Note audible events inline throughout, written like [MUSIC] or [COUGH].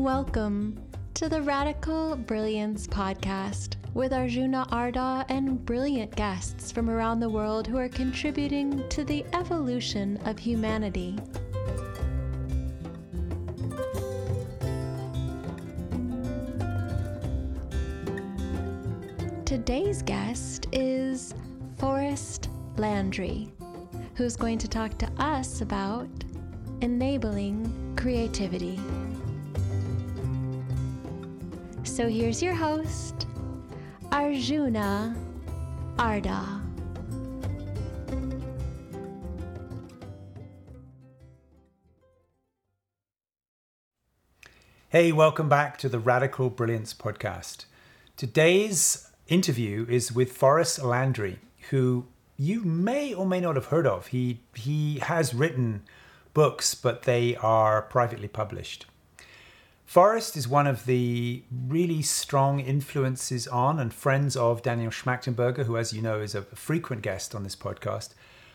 Welcome to the Radical Brilliance Podcast with Arjuna Ardagh and brilliant guests from around the world who are contributing to the evolution of humanity. Today's guest is Forrest Landry, who's going to talk to us about enabling creativity. So here's your host, Arjuna Ardagh. Hey, welcome back to the Radical Brilliance podcast. Today's interview is with Forrest Landry, who you may or may not have heard of. He he has written books, but they are privately published. Forrest is one of the really strong influences on and friends of Daniel Schmachtenberger, who, as you know, is a frequent guest on this podcast.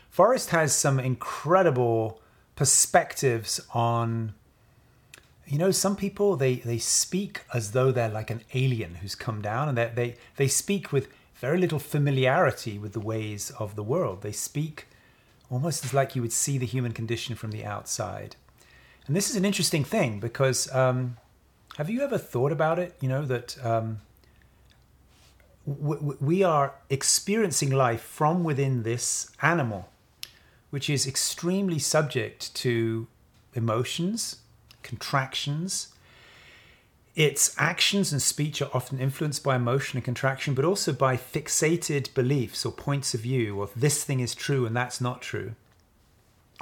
Forrest has some incredible perspectives on you know some people they they speak as though they're like an alien who's come down and they they speak with very little familiarity with the ways of the world they speak almost as like you would see the human condition from the outside and this is an interesting thing because um, have you ever thought about it you know that um, we are experiencing life from within this animal which is extremely subject to emotions contractions. Its actions and speech are often influenced by emotion and contraction, but also by fixated beliefs or points of view, or this thing is true and that's not true.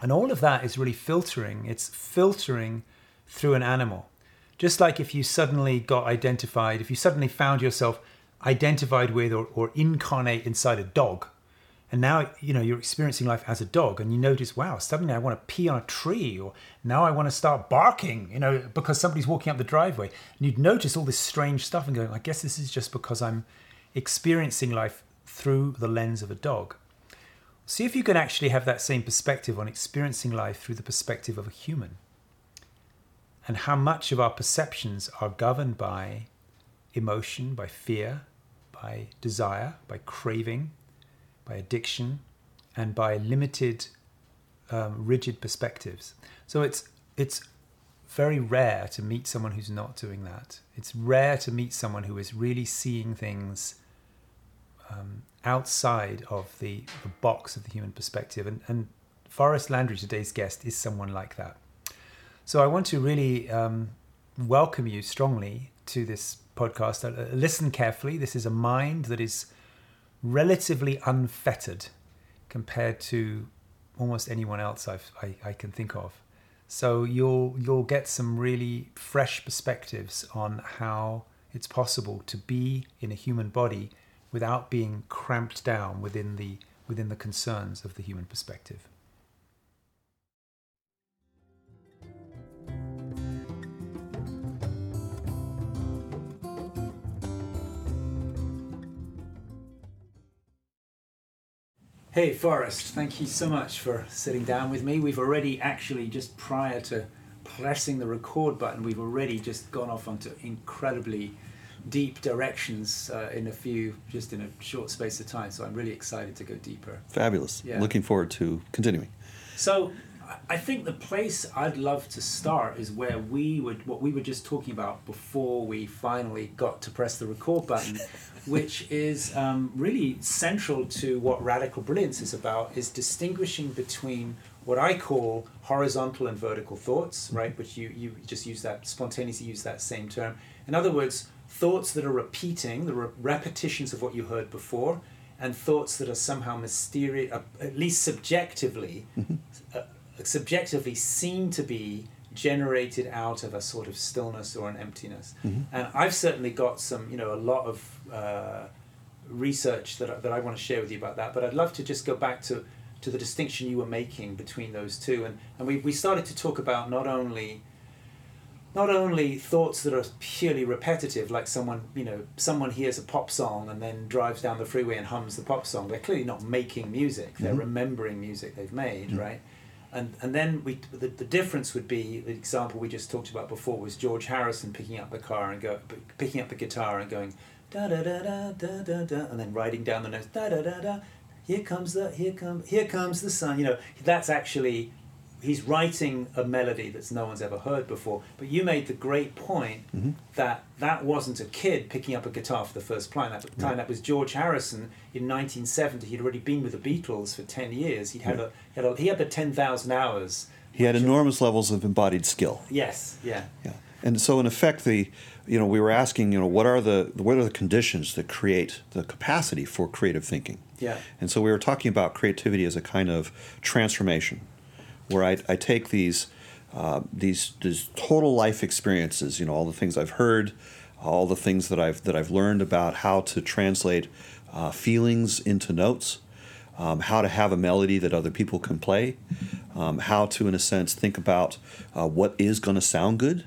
And all of that is really filtering. It's filtering through an animal. Just like if you suddenly got identified, if you suddenly found yourself identified with or, or incarnate inside a dog, and now you know you're experiencing life as a dog and you notice wow suddenly i want to pee on a tree or now i want to start barking you know because somebody's walking up the driveway. And you'd notice all this strange stuff and going i guess this is just because i'm experiencing life through the lens of a dog. See if you can actually have that same perspective on experiencing life through the perspective of a human and how much of our perceptions are governed by emotion by fear by desire by craving by addiction, and by limited, um, rigid perspectives. So it's it's very rare to meet someone who's not doing that. It's rare to meet someone who is really seeing things um, outside of the, the, box of the human perspective. And, and Forrest Landry, today's guest, is someone like that. So I want to really um, welcome you strongly to this podcast. Uh, listen carefully. This is a mind that is relatively unfettered compared to almost anyone else I've, I, I can think of. So you'll you'll get some really fresh perspectives on how it's possible to be in a human body without being cramped down within the within the concerns of the human perspective. Hey, Forrest, thank you so much for sitting down with me. We've already actually, just prior to pressing the record button, we've already just gone off onto incredibly deep directions uh, in a few, just in a short space of time. So I'm really excited to go deeper. Fabulous. Yeah. Looking forward to continuing. So I think the place I'd love to start is where we would, what we were just talking about before we finally got to press the record button, [LAUGHS] which is um, really central to what radical brilliance is about, is distinguishing between what I call horizontal and vertical thoughts, right? Which you, you just use that, spontaneously use that same term. In other words, thoughts that are repeating, the re- repetitions of what you heard before, and thoughts that are somehow mysterious, uh, at least subjectively, mm-hmm. uh, subjectively seem to be generated out of a sort of stillness or an emptiness. Mm-hmm. And I've certainly got some, you know, a lot of uh, research that, that I want to share with you about that. But I'd love to just go back to, to the distinction you were making between those two. And, and we, we started to talk about not only not only thoughts that are purely repetitive, like someone, you know, someone hears a pop song and then drives down the freeway and hums the pop song. They're clearly not making music. They're mm-hmm. remembering music they've made, mm-hmm. right? And and then we the, the difference would be the example we just talked about before was George Harrison picking up the car and go picking up the guitar and going da da da da da da da and then writing down the notes da da da da here comes the here come here comes the sun you know that's actually he's writing a melody that's no one's ever heard before. But you made the great point mm-hmm. that that wasn't a kid picking up a guitar for the first time. At the time, that was George Harrison in 1970. He'd already been with the Beatles for 10 years. He'd had, a, he had, a, he had the 10,000 hours. He had enormous levels of embodied skill. Yes, yeah. Yeah. And so, in effect, the you know we were asking you know what are the what are the conditions that create the capacity for creative thinking? Yeah. And so we were talking about creativity as a kind of transformation where I, I take these, uh, these these total life experiences, you know, all the things I've heard, all the things that I've that I've learned about how to translate uh, feelings into notes, um, how to have a melody that other people can play, um, how to, in a sense, think about uh, what is going to sound good,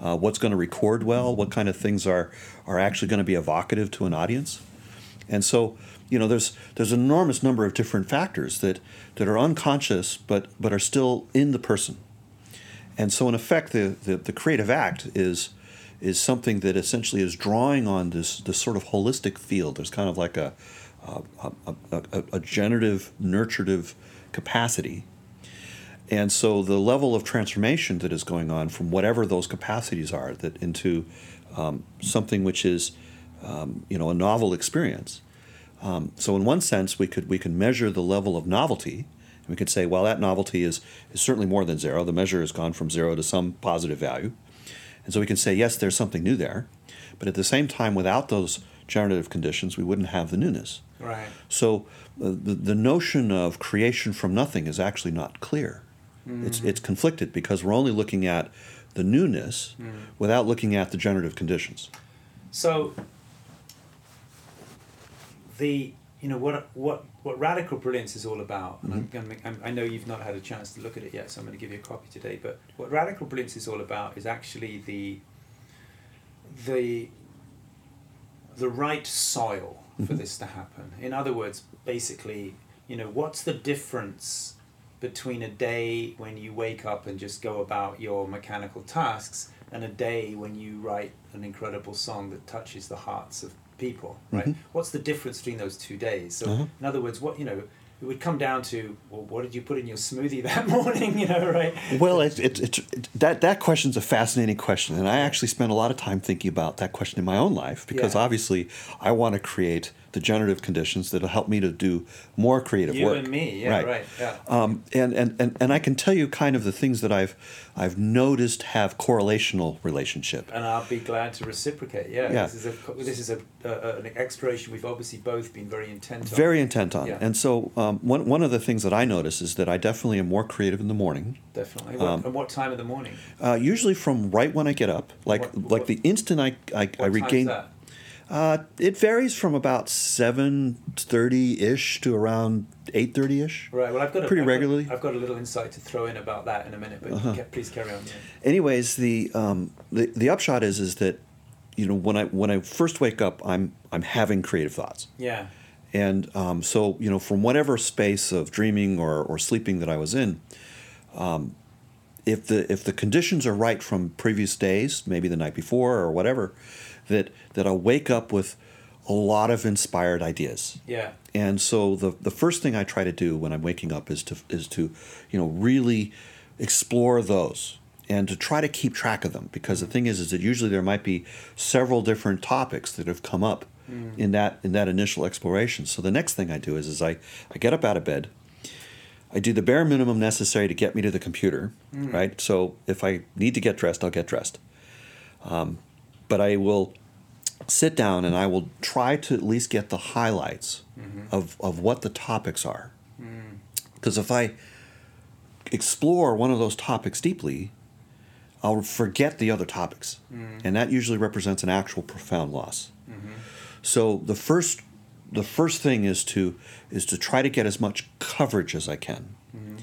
uh, what's going to record well, what kind of things are are actually going to be evocative to an audience, and so you know, there's there's an enormous number of different factors that that are unconscious but but are still in the person. And so in effect the, the, the creative act is is something that essentially is drawing on this this sort of holistic field. There's kind of like a a, a, a, a generative, nurturative capacity. And so the level of transformation that is going on from whatever those capacities are that into um, something which is um, you know a novel experience um, so in one sense, we could we can measure the level of novelty, and we could say, well, that novelty is is certainly more than zero. The measure has gone from zero to some positive value, and so we can say, yes, there's something new there, but at the same time, without those generative conditions, we wouldn't have the newness. Right. So uh, the the notion of creation from nothing is actually not clear. Mm-hmm. It's it's conflicted because we're only looking at the newness mm. without looking at the generative conditions. So the you know what what what radical brilliance is all about and mm-hmm. I'm, I'm, i know you've not had a chance to look at it yet so i'm going to give you a copy today but what radical brilliance is all about is actually the the the right soil for mm-hmm. this to happen in other words basically you know what's the difference between a day when you wake up and just go about your mechanical tasks and a day when you write an incredible song that touches the hearts of people, right? Mm-hmm. What's the difference between those two days? So, uh-huh. in other words, what you know, it would come down to well, what did you put in your smoothie [LAUGHS] that morning? You know, right? Well, it, it, it, it, that that question's a fascinating question, and I actually spent a lot of time thinking about that question in my own life because yeah. obviously I want to create the generative conditions that'll help me to do more creative you work. You and me, yeah, right, right yeah. Um, and, and, and, and I can tell you kind of the things that I've I've noticed have correlational relationship. And I'll be glad to reciprocate. Yeah, yeah. this is a this is a, uh, an exploration we've obviously both been very intent on. Very intent on. Yeah. And so um, one one of the things that I notice is that I definitely am more creative in the morning. Definitely. What, um, and what time of the morning? Uh, usually from right when I get up, like what, what, like the instant I I, I regain. Uh, it varies from about seven thirty ish to around eight thirty ish. Right. Well, I've got a, pretty I've regularly. Got, I've got a little insight to throw in about that in a minute, but uh-huh. please carry on. Yeah. Anyways, the, um, the the upshot is is that you know when I when I first wake up, I'm I'm having creative thoughts. Yeah. And um, so you know from whatever space of dreaming or, or sleeping that I was in, um, if the if the conditions are right from previous days, maybe the night before or whatever, that that I'll wake up with a lot of inspired ideas. Yeah. And so the the first thing I try to do when I'm waking up is to is to, you know, really explore those and to try to keep track of them because the thing is is that usually there might be several different topics that have come up mm. in that in that initial exploration. So the next thing I do is is I, I get up out of bed. I do the bare minimum necessary to get me to the computer, mm. right? So if I need to get dressed, I'll get dressed. Um, but I will sit down and I will try to at least get the highlights mm-hmm. of, of what the topics are. Because mm. if I explore one of those topics deeply, I'll forget the other topics. Mm. And that usually represents an actual profound loss. Mm-hmm. So the first the first thing is to is to try to get as much coverage as I can. Mm-hmm.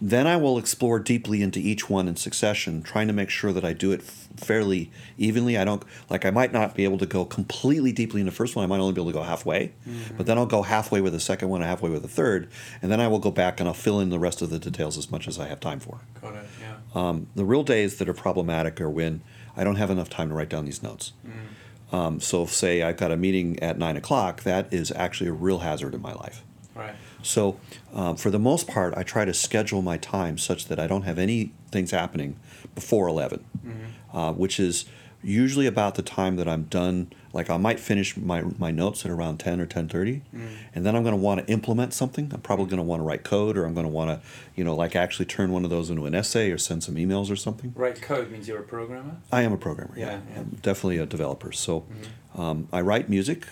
Then I will explore deeply into each one in succession, trying to make sure that I do it f- fairly evenly. I don't like I might not be able to go completely deeply in the first one. I might only be able to go halfway, but then I'll go halfway with the second one, and halfway with the third, and then I will go back and I'll fill in the rest of the details as much as I have time for. Got it. Yeah. Um, the real days that are problematic are when I don't have enough time to write down these notes. Um, so, if, say I've got a meeting at nine o'clock, that is actually a real hazard in my life. Right. So, um, for the most part, I try to schedule my time such that I don't have any things happening before 11, uh, which is usually about the time that I'm done. Like I might finish my, my notes at around 10 or 10:30, and then I'm going to want to implement something. I'm probably going to want to write code, or I'm going to want to, you know, like actually turn one of those into an essay or send some emails or something. Write code means you're a programmer. I am a programmer. Yeah, Yeah, yeah. I'm definitely a developer. So, um, I write music,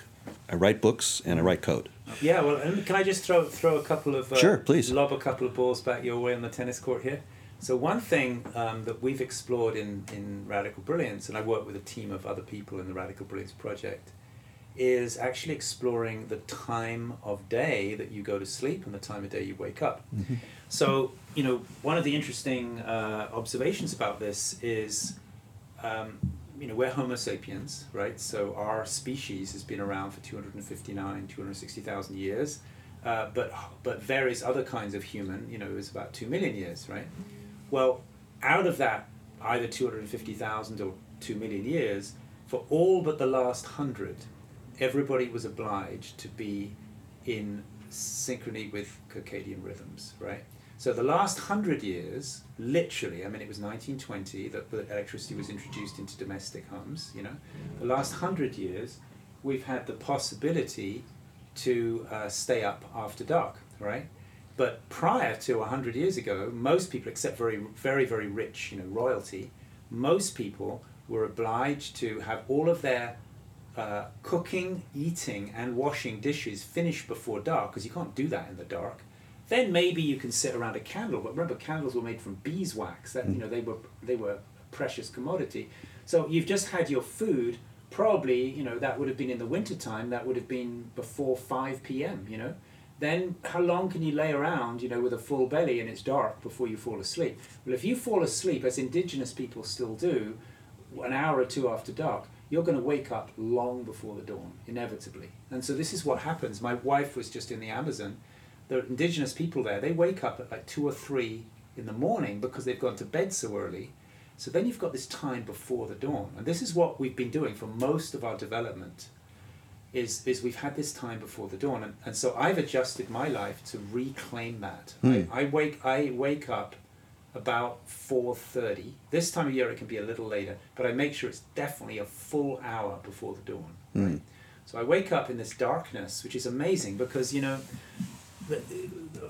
I write books, and I write code. Yeah, well, and can I just throw throw a couple of uh, Sure, please. lob a couple of balls back your way on the tennis court here. So one thing um, that we've explored in in Radical Brilliance, and I work with a team of other people in the Radical Brilliance project, is actually exploring the time of day that you go to sleep and the time of day you wake up. So you know, one of the interesting uh, observations about this is. Um, you know, we're Homo sapiens, right? So our species has been around for 259, 260,000 years. Uh, but but various other kinds of human, you know, is about 2 million years, right? Well, out of that, either 250,000 or 2 million years, for all but the last 100, everybody was obliged to be in synchrony with circadian rhythms, right? So the last hundred years, literally, I mean, it was 1920 that the electricity was introduced into domestic homes. You know, the last hundred years, we've had the possibility to uh, stay up after dark, right? But prior to 100 years ago, most people, except very, very, very rich, you know, royalty, most people were obliged to have all of their uh, cooking, eating, and washing dishes finished before dark because you can't do that in the dark. Then maybe you can sit around a candle, but remember candles were made from beeswax. That you know they were they were a precious commodity. So you've just had your food. Probably you know that would have been in the wintertime. That would have been before five p.m. You know. Then how long can you lay around, you know, with a full belly and it's dark before you fall asleep? Well, if you fall asleep, as indigenous people still do, an hour or two after dark, you're going to wake up long before the dawn, inevitably. And so this is what happens. My wife was just in the Amazon. The indigenous people there, they wake up at like two or three in the morning because they've gone to bed so early. So then you've got this time before the dawn. And this is what we've been doing for most of our development is, is we've had this time before the dawn. And, and so I've adjusted my life to reclaim that. I, hmm. I wake I wake up about 4.30 this time of year it can be a little later but i make sure it's definitely a full hour before the dawn right? so i wake up in this darkness which is amazing because you know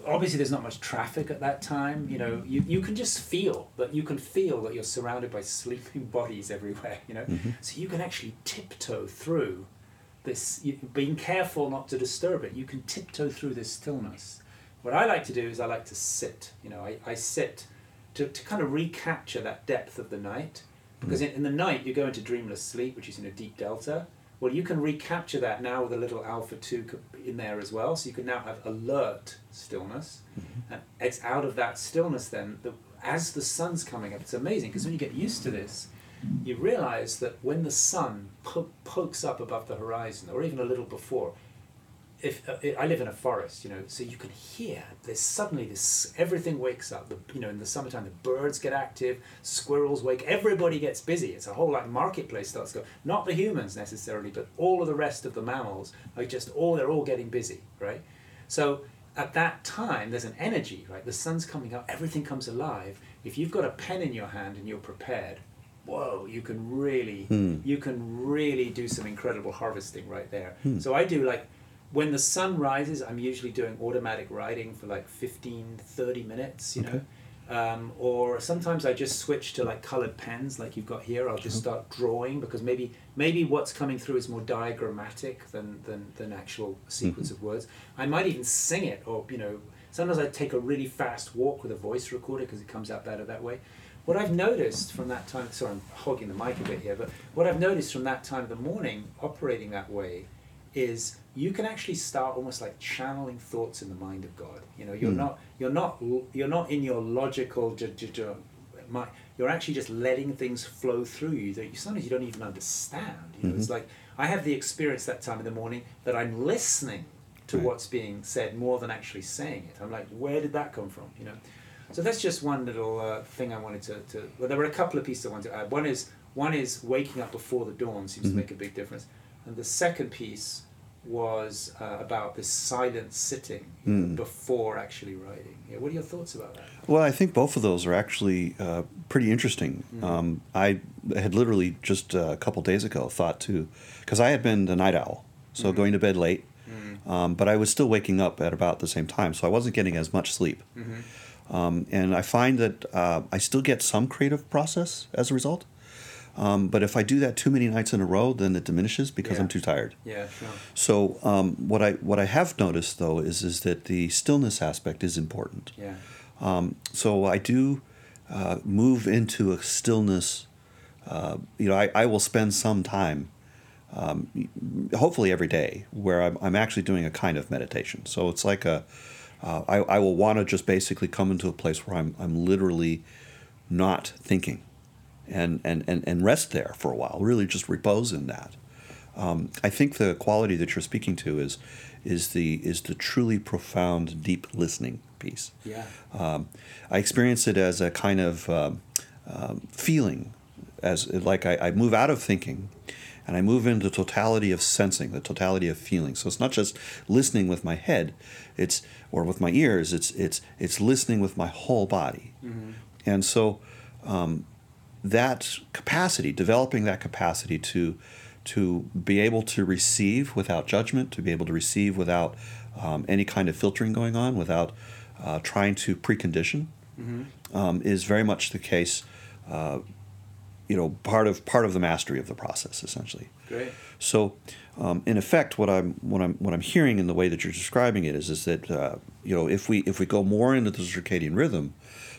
obviously there's not much traffic at that time you know you, you can just feel that you can feel that you're surrounded by sleeping [LAUGHS] bodies everywhere you know? Mm-hmm. So you can actually tiptoe through this you, being careful not to disturb it you can tiptoe through this stillness. What i like to do is i like to sit you know i, I sit to, to kind of recapture that depth of the night because mm-hmm. in, in the night you go into dreamless sleep which is in a deep delta well you can recapture that now with a little alpha 2 in there as well. So you can now have alert stillness. Mm-hmm. And it's out of that stillness then that as the sun's coming up it's amazing because when you get used to this you realize that when the sun po- pokes up above the horizon or even a little before if uh, I live in a forest, you know, so you can hear there's suddenly this everything wakes up. The, you know, in the summertime, the birds get active, squirrels wake, everybody gets busy. It's a whole like marketplace starts to go. Not the humans necessarily, but all of the rest of the mammals are just all they're all getting busy, right? So at that time, there's an energy, right? The sun's coming up, everything comes alive. If you've got a pen in your hand and you're prepared, whoa, you can really, you can really do some incredible harvesting right there. So I do like when the sun rises, I'm usually doing automatic writing for like 15, 30 minutes, you know. Um, or sometimes I just switch to like colored pens, like you've got here. I'll just start drawing because maybe maybe what's coming through is more diagrammatic than than, than actual sequence of words. I might even sing it, or you know, sometimes I take a really fast walk with a voice recorder because it comes out better that way. What I've noticed from that time, sorry, I'm hogging the mic a bit here, but what I've noticed from that time of the morning, operating that way, is you can actually start almost like channeling thoughts in the mind of God. You know, you're Hmm. not you're not you're not in your logical you're actually just letting things flow through you that you sometimes you don't even understand. You know, it's like I have the experience that time in the morning that I'm listening to Right. what's being said more than actually saying it. I'm like, where did that come from? You know, so that's just one little uh, thing I wanted to, to. Well, there were a couple of pieces I wanted to add. One is one is waking up before the dawn seems Mhm. to make a big difference, and the second piece was uh, about this silent sitting Mm. before actually writing. Yeah, what are your thoughts about that? Well, I think both of those are actually uh, pretty interesting. Mhm. Um, I had literally just uh, a couple days ago thought to, because I had been the night owl, so Mhm. going to bed late, Mm. um, but I was still waking up at about the same time, so I wasn't getting as much sleep. Mm-hmm. Um, and I find that uh, I still get some creative process as a result. Um, but if I do that too many nights in a row, then it diminishes because Yeah. I'm too tired. Yeah, sure. So um, what I what I have noticed though is is that the stillness aspect is important. Yeah. Um, so I do uh, move into a stillness. Uh, you know, I, I will spend some time, um, hopefully every day, where I'm, I'm actually doing a kind of meditation. So it's like a, uh, I, I will want to just basically come into a place where I'm, I'm literally not thinking and, and, and, and rest there for a while, really just repose in that. Um, I think the quality that you're speaking to is, is, the, is the truly profound, deep listening piece. Yeah. Um, I experience it as a kind of um, um, feeling, as like I, I move out of thinking, and I move into the totality of sensing, the totality of feeling. So it's not just listening with my head, it's or with my ears. It's it's it's listening with my whole body, Mm-hmm. and so um, that capacity, developing that capacity to to be able to receive without judgment, to be able to receive without um, any kind of filtering going on, without uh, trying to precondition, Mm-hmm. um, is very much the case. Uh, you know, part of part of the mastery of the process, essentially. Great. So, um, in effect, what I'm what I'm what I'm hearing in the way that you're describing it is is that uh, you know if we if we go more into the circadian rhythm,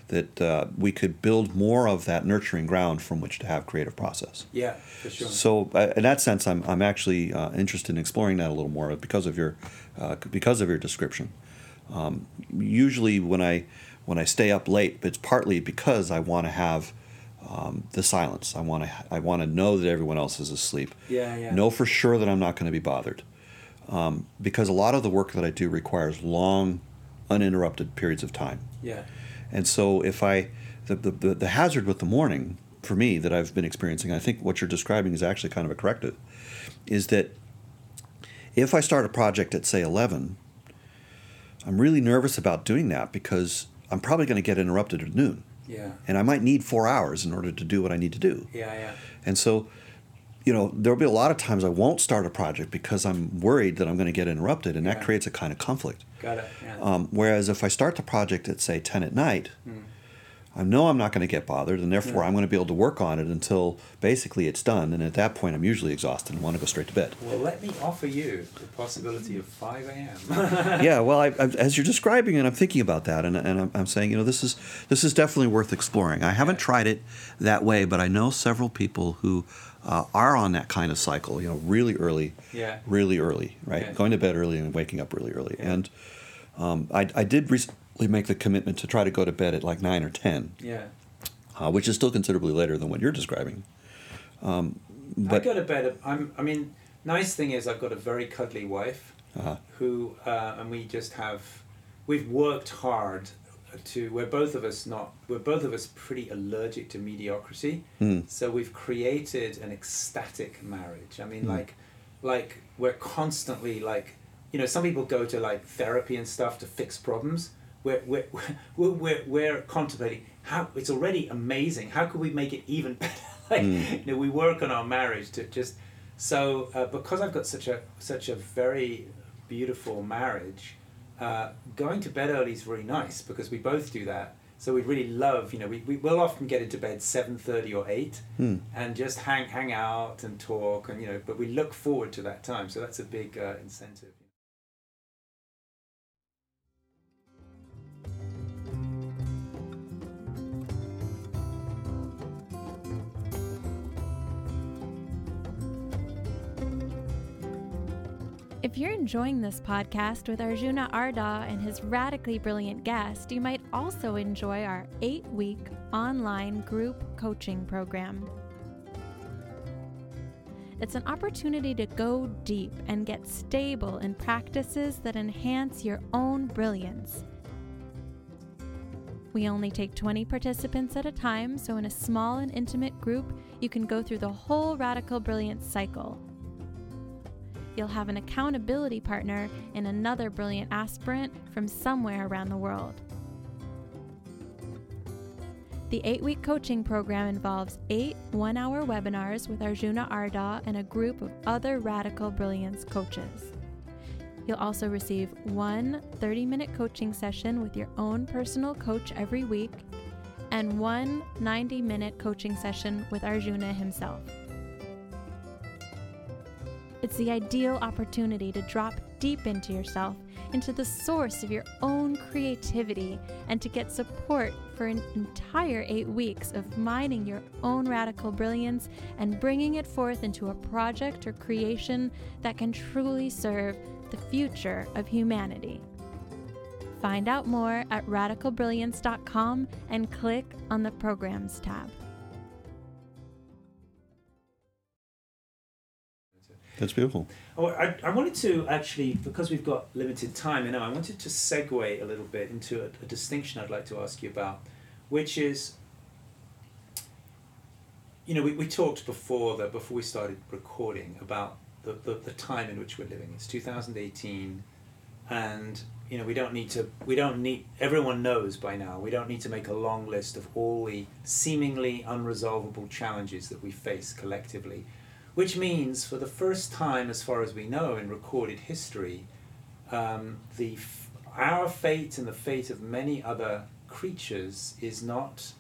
that uh, we could build more of that nurturing ground from which to have creative process. Yeah, for sure. So, uh, in that sense, I'm I'm actually uh, interested in exploring that a little more because of your uh, because of your description. Um, usually, when I when I stay up late, it's partly because I want to have um, the silence. I want to I want to know that everyone else is asleep. yeah, yeah. Know for sure that I'm not going to be bothered, um, because a lot of the work that I do requires long, uninterrupted periods of time. Yeah. And so if I, the, the, the, hazard with the morning for me that I've been experiencing, I think what you're describing is actually kind of a corrective, is that if I start a project at say 11, I'm really nervous about doing that because I'm probably going to get interrupted at noon. Yeah. And I might need four hours in order to do what I need to do. Yeah, yeah. And so, you know, there'll be a lot of times I won't start a project because I'm worried that I'm going to get interrupted, and that creates a kind of conflict. Got it. Yeah. Um, whereas if I start the project at say 10 at night, Mm. I know I'm not going to get bothered, and therefore Yeah. I'm going to be able to work on it until basically it's done. And at that point, I'm usually exhausted and want to go straight to bed. Well, let me offer you the possibility of 5 a.m. [LAUGHS] yeah, well, I, I, as you're describing it, I'm thinking about that, and, and I'm, I'm saying, you know, this is this is definitely worth exploring. I haven't tried it that way, but I know several people who uh, are on that kind of cycle. You know, really early, yeah. really early, right? Yeah. Going to bed early and waking up really early. Yeah. And um, I, I did recently make the commitment to try to go to bed at like nine or ten. Yeah. uh, which is still considerably later than what you're describing. Um, I but go to bed. I'm. I mean, nice thing is I've got a very cuddly wife uh, who, uh, and we just have. We've worked hard to. We're both of us not. We're both of us pretty allergic to mediocrity. hmm, So we've created an ecstatic marriage. I mean, Mm. like, like we're constantly like, you know, some people go to like therapy and stuff to fix problems. We're we're [LAUGHS] we're, we're, we're contemplating how it's already amazing. How could we make it even [LAUGHS] better? like, Mm. you know, we work on our marriage to just so uh, because I've got such a such a very beautiful marriage. Uh, going to bed early is really nice because we both do that. So we really love, you know, we, we will often get into bed seven thirty or eight, hmm. and just hang hang out and talk and you know but we look forward to that time so that's a big uh, incentive If you're enjoying this podcast with Arjuna Ardagh and his radically brilliant guest, you might also enjoy our eight week online group coaching program. It's an opportunity to go deep and get stable in practices that enhance your own brilliance. We only take 20 participants at a time, so in a small and intimate group, you can go through the whole Radical Brilliance cycle you'll have an accountability partner in another brilliant aspirant from somewhere around the world. The eight week coaching program involves eight one hour webinars with Arjuna Ardagh and a group of other radical brilliance coaches. You'll also receive one 30 minute coaching session with your own personal coach every week and one 90 minute coaching session with Arjuna himself. It's the ideal opportunity to drop deep into yourself, into the source of your own creativity, and to get support for an entire eight weeks of mining your own radical brilliance and bringing it forth into a project or creation that can truly serve the future of humanity. Find out more at radicalbrilliance.com and click on the Programs tab. That's beautiful. Oh, I, I wanted to actually, because we've got limited time, know, I wanted to segue a little bit into a, a distinction I'd like to ask you about, which is, you know, we, we talked before that before we started recording about the, the, the time in which we're living. It's 2018, and you know we don't need to we don't need everyone knows by now we don't need to make a long list of all the seemingly unresolvable challenges that we face collectively which means for the first time, as far as we know in recorded history, um, the our fate and the fate of many other creatures is not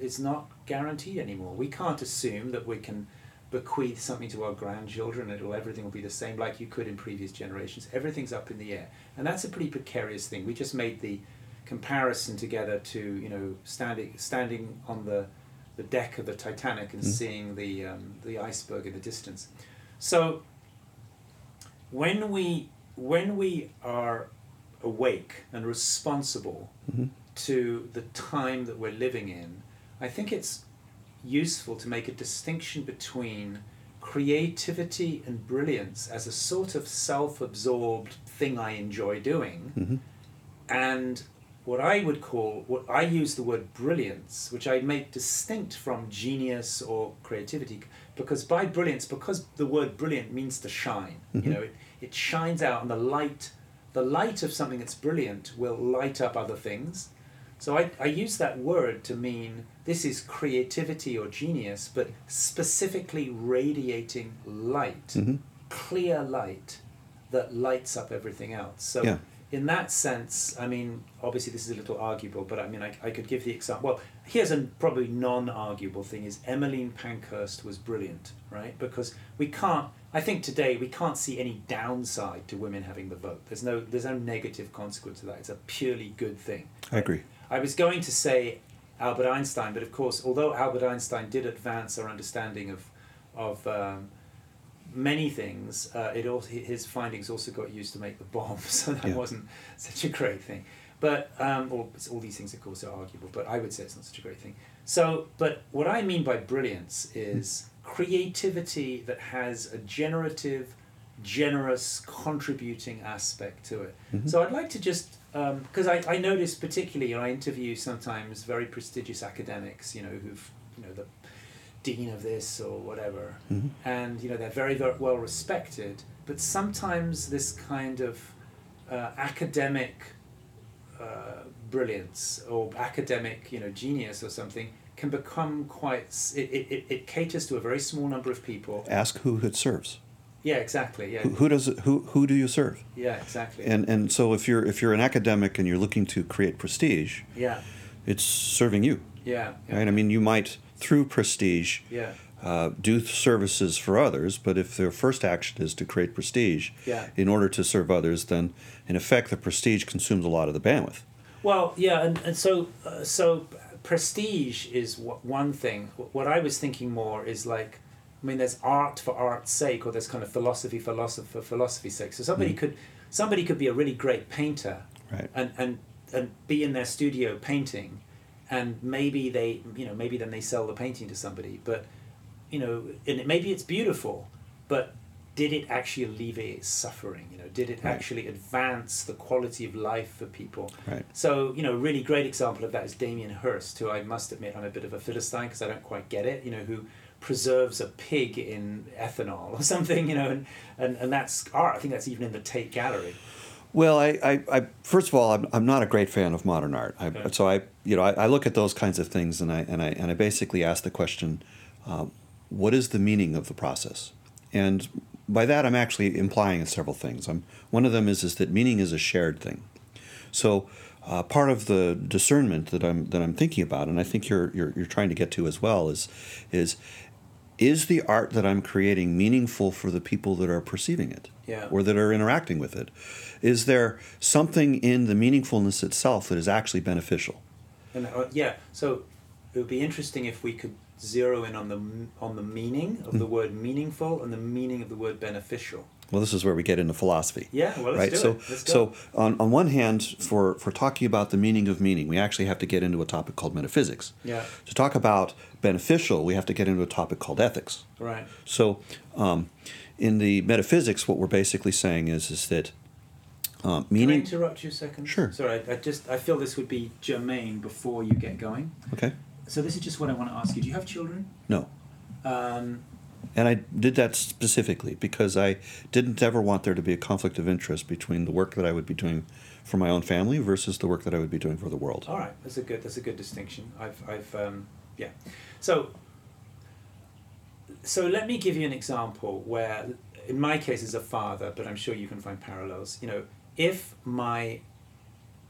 is not guaranteed anymore. We can't assume that we can bequeath something to our grandchildren and everything will be the same like you could in previous generations. Everything's up in the air, and that's a pretty precarious thing. We just made the comparison together to you know standing standing on the the deck of the Titanic and mm. seeing the um, the iceberg in the distance. So when we when we are awake and responsible mm-hmm. to the time that we're living in, I think it's useful to make a distinction between creativity and brilliance as a sort of self-absorbed thing I enjoy doing mm-hmm. and what I would call, what I use the word brilliance, which I make distinct from genius or creativity, because by brilliance, because the word brilliant means to shine, mm-hmm. you know, it, it shines out, and the light, the light of something that's brilliant will light up other things. So I, I use that word to mean this is creativity or genius, but specifically radiating light, mm-hmm. clear light that lights up everything else. So yeah in that sense, I mean, obviously this is a little arguable, but I mean, I, I could give the example. Well, here's a probably non-arguable thing: is Emmeline Pankhurst was brilliant, right? Because we can't. I think today we can't see any downside to women having the vote. There's no there's no negative consequence to that. It's a purely good thing. I agree. I was going to say Albert Einstein, but of course, although Albert Einstein did advance our understanding of of um, many things. Uh, it also his findings also got used to make the bomb, [LAUGHS] so that yeah. wasn't such a great thing. But um, all, all these things, of course, are arguable. But I would say it's not such a great thing. So, but what I mean by brilliance is creativity that has a generative, generous, contributing aspect to it. Mm-hmm. So I'd like to just because um, I, I notice particularly I interview sometimes very prestigious academics, you know, who've you know the dean of this or whatever, mm-hmm. and you know they're very, very well respected. But sometimes this kind of uh, academic uh, brilliance or academic, you know, genius or something can become quite. It, it, it caters to a very small number of people. Ask who it serves. Yeah, exactly. Yeah. Who, who does who who do you serve? Yeah, exactly. And and so if you're if you're an academic and you're looking to create prestige, yeah, it's serving you. Yeah. yeah. Right. I mean, you might through prestige yeah. uh, do services for others, but if their first action is to create prestige yeah. in order to serve others, then in effect the prestige consumes a lot of the bandwidth. Well, yeah, and, and so uh, so prestige is one thing. What I was thinking more is like I mean, there's art for art's sake, or there's kind of philosophy, philosophy for philosophy's sake. So somebody Mm. could somebody could be a really great painter Right. and, and and be in their studio painting, and maybe they you know maybe then they sell the painting to somebody, but you know and it, maybe it's beautiful, but did it actually alleviate suffering? You know, did it Right. actually advance the quality of life for people? Right. So, you know, a really great example of that is Damien Hirst, who I must admit I'm a bit of a philistine because I don't quite get it, you know, who preserves a pig in ethanol or [LAUGHS] something, you know, and, and, and that's art. I think that's even in the Tate Gallery. Well, I, I, I first of all, I'm, I'm not a great fan of modern art. I, Okay. So I, you know, I, I look at those kinds of things, and I and I and I basically ask the question, um, what is the meaning of the process? And by that, I'm actually implying several things. I'm, one of them is is that meaning is a shared thing. So uh, part of the discernment that I'm that I'm thinking about, and I think you're you're, you're trying to get to as well, is is is the art that I'm creating meaningful for the people that are perceiving it Yeah. or that are interacting with it? Is there something in the meaningfulness itself that is actually beneficial? And uh, yeah, so it would be interesting if we could zero in on the on the meaning of the word meaningful and the meaning of the word beneficial. Well, this is where we get into philosophy. Yeah, well, let's right. do so, so on, on one hand, for for talking about the meaning of meaning, we actually have to get into a topic called metaphysics. Yeah. To talk about beneficial, we have to get into a topic called ethics. Right. So, um, in the metaphysics, what we're basically saying is is that um, Can I interrupt you a second? Sure. Sorry, I, I just I feel this would be germane before you get going. Okay. So this is just what I want to ask you. Do you have children? No. Um, And I did that specifically because I didn't ever want there to be a conflict of interest between the work that I would be doing for my own family versus the work that I would be doing for the world. all right, that's a good that's a good distinction. I've I've um, yeah. So so let me give you an example where, in my case, as a father, but I'm sure you can find parallels. You know, if my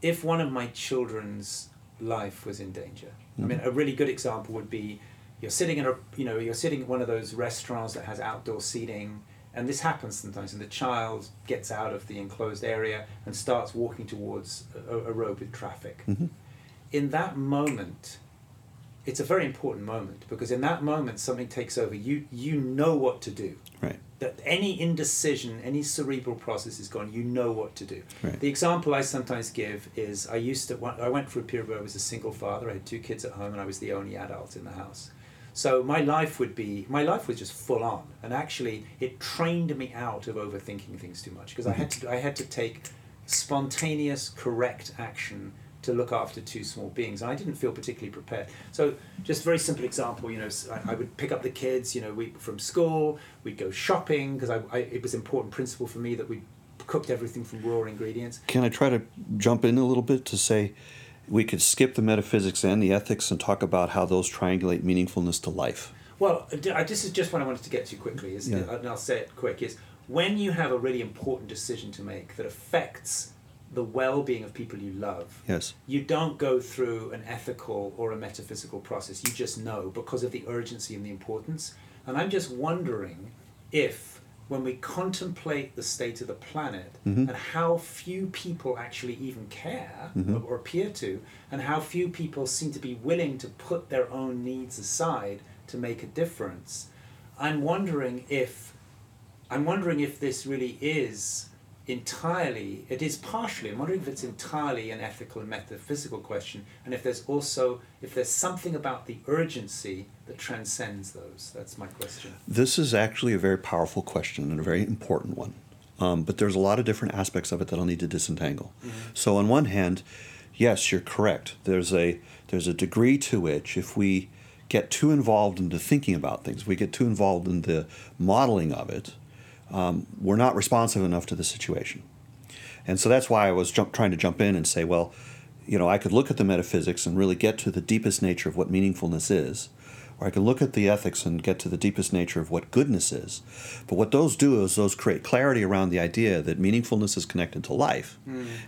if one of my children's life was in danger, I mean, a really good example would be you're sitting in a you know you're sitting at one of those restaurants that has outdoor seating and this happens sometimes and the child gets out of the enclosed area and starts walking towards a, a road with traffic. Mhm. in that moment it's a very important moment because in that moment something takes over. You you know what to do. Right. That any indecision, any cerebral process is gone. You know what to do. Right. The example I sometimes give is I used to. I went through a period where I was a single father. I had two kids at home, and I was the only adult in the house. So my life would be my life was just full on, and actually it trained me out of overthinking things too much because I had to I had to take spontaneous, correct action to look after two small beings, I didn't feel particularly prepared. So, just a very simple example, you know, I would pick up the kids, you know, we from school, we'd go shopping because I, I it was important principle for me that we cooked everything from raw ingredients. Can I try to jump in a little bit to say we could skip the metaphysics and the ethics and talk about how those triangulate meaningfulness to life? Well, uh, I- this is just what I wanted to get to quickly, is, Yeah. and I'll say it quick, is when you have a really important decision to make that affects the well-being of people you love, Yes. you don't go through an ethical or a metaphysical process. You just know because of the urgency and the importance. And I'm just wondering if, when we contemplate the state of the planet Mhm. and how few people actually even care Mhm. or, or appear to, and how few people seem to be willing to put their own needs aside to make a difference, I'm wondering if I'm wondering if this really is entirely, it is partially, I'm wondering if it's entirely an ethical and metaphysical question, and if there's also, if there's something about the urgency that transcends those. That's my question. This is actually a very powerful question and a very important one. Um, but there's a lot of different aspects of it that I'll need to disentangle. So on one hand, yes, you're correct. There's a there's a degree to which if we get too involved into thinking about things, we get too involved in the modeling of it, um, we're not responsive enough to the situation. And so that's why I was jump, trying to jump in and say, well, you know, I could look at the metaphysics and really get to the deepest nature of what meaningfulness is, or I could look at the ethics and get to the deepest nature of what goodness is. But what those do is those create clarity around the idea that meaningfulness is connected to life.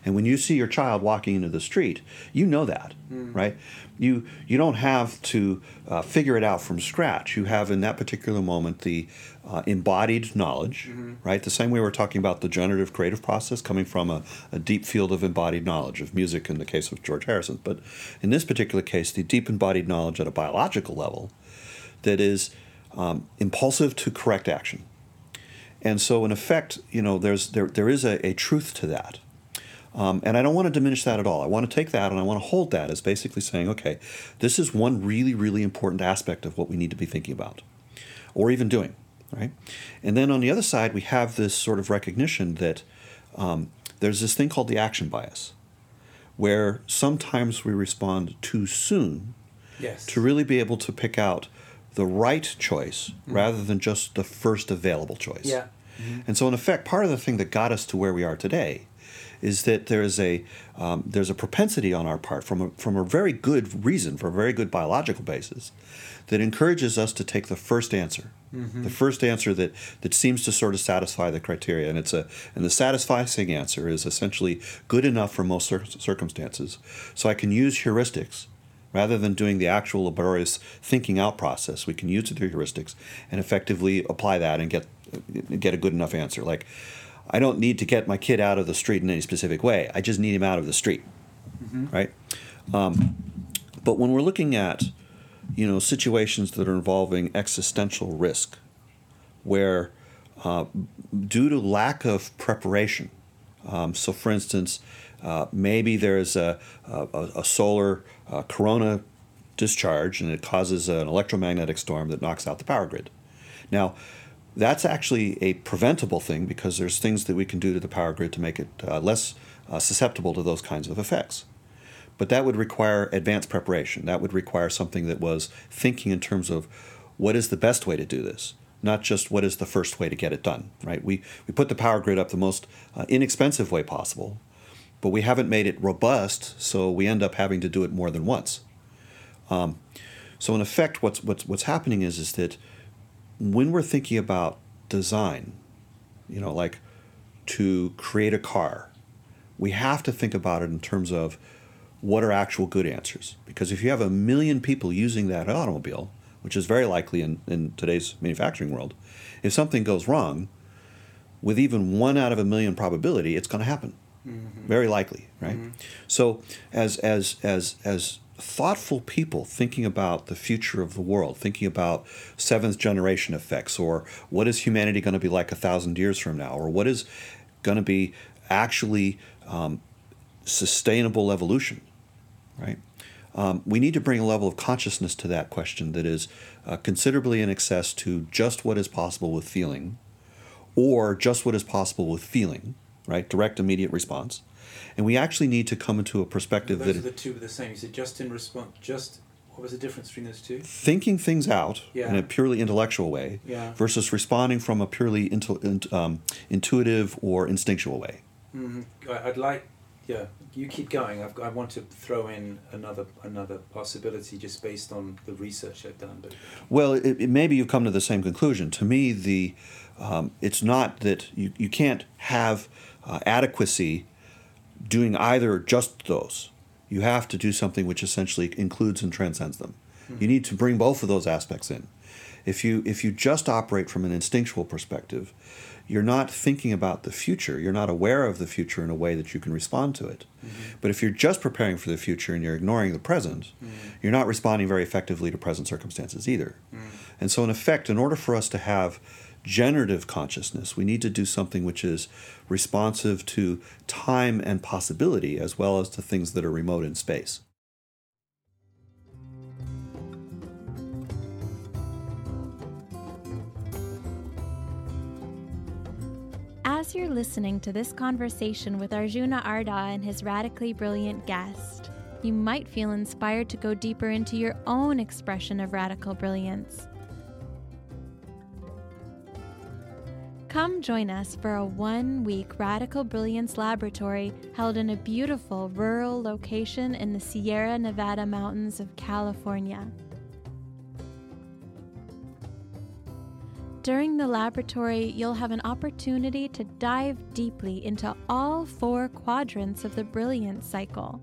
And when you see your child walking into the street, you know that, right? You you don't have to uh, figure it out from scratch. You have in that particular moment the uh, embodied knowledge, right? The same way we're talking about the generative creative process coming from a, a deep field of embodied knowledge of music in the case of George Harrison. But in this particular case, the deep embodied knowledge at a biological level that is um, impulsive to correct action. And so, in effect, you know, there's there there is a, a truth to that. Um, and I don't want to diminish that at all. I want to take that and I want to hold that as basically saying, okay, this is one really, really important aspect of what we need to be thinking about or even doing, right? And then on the other side, we have this sort of recognition that um, there's this thing called the action bias, where sometimes we respond too soon Yes. to really be able to pick out the right choice rather than just the first available choice. Yeah. And so, in effect, part of the thing that got us to where we are today is that there is a um, there's a propensity on our part from a, from a very good reason, for a very good biological basis, that encourages us to take the first answer, the first answer that that seems to sort of satisfy the criteria, and it's a and the satisfying answer is essentially good enough for most cir- circumstances. So I can use heuristics rather than doing the actual laborious thinking out process. We can use the heuristics and effectively apply that and get get a good enough answer. Like, I don't need to get my kid out of the street in any specific way. I just need him out of the street, right? Um, but when we're looking at you know situations that are involving existential risk, where uh, due to lack of preparation, um, so for instance, uh, maybe there's a, a, a solar uh, corona discharge and it causes an electromagnetic storm that knocks out the power grid. Now, that's actually a preventable thing because there's things that we can do to the power grid to make it uh, less uh, susceptible to those kinds of effects. But that would require advanced preparation. That would require something that was thinking in terms of what is the best way to do this, not just what is the first way to get it done. Right? We we put the power grid up the most uh, inexpensive way possible, but we haven't made it robust, so we end up having to do it more than once. Um, so in effect, what's what's what's happening is is that when we're thinking about design, you know, like to create a car, we have to think about it in terms of what are actual good answers. Because if you have a million people using that automobile, which is very likely in, in today's manufacturing world, if something goes wrong, with even one out of a million probability, it's going to happen. Mm-hmm. Very likely, right? Mm-hmm. So, as as as as thoughtful people thinking about the future of the world, thinking about seventh generation effects, or what is humanity going to be like a thousand years from now, or what is going to be actually um, sustainable evolution, right? Um, we need to bring a level of consciousness to that question that is uh, considerably in excess to just what is possible with feeling, or just what is possible with feeling, right? Direct, immediate response. And we actually need to come into a perspective Those that are the two are the same. You said just in response. Just what was the difference between those two? thinking things out Yeah. in a purely intellectual way Yeah. versus responding from a purely intu- int- um, intuitive or instinctual way. hmm I, I'd like. Yeah, you keep going. I've, I want to throw in another another possibility just based on the research I've done. But Well, it, it, maybe you've come to the same conclusion. To me, the um, it's not that you, you can't have uh, adequacy doing either just those. You have to do something which essentially includes and transcends them. Hmm. You need to bring both of those aspects in. If you if you just operate from an instinctual perspective, you're not thinking about the future. You're not aware of the future in a way that you can respond to it. Mm-hmm. But if you're just preparing for the future and you're ignoring the present, mm-hmm. you're not responding very effectively to present circumstances either. Mm. And so, in effect, in order for us to have generative consciousness, we need to do something which is responsive to time and possibility as well as to things that are remote in space. As you're listening to this conversation with Arjuna Ardagh and his radically brilliant guest, you might feel inspired to go deeper into your own expression of radical brilliance. Come join us for a one week Radical Brilliance Laboratory held in a beautiful rural location in the Sierra Nevada mountains of California. During the laboratory, you'll have an opportunity to dive deeply into all four quadrants of the brilliance cycle.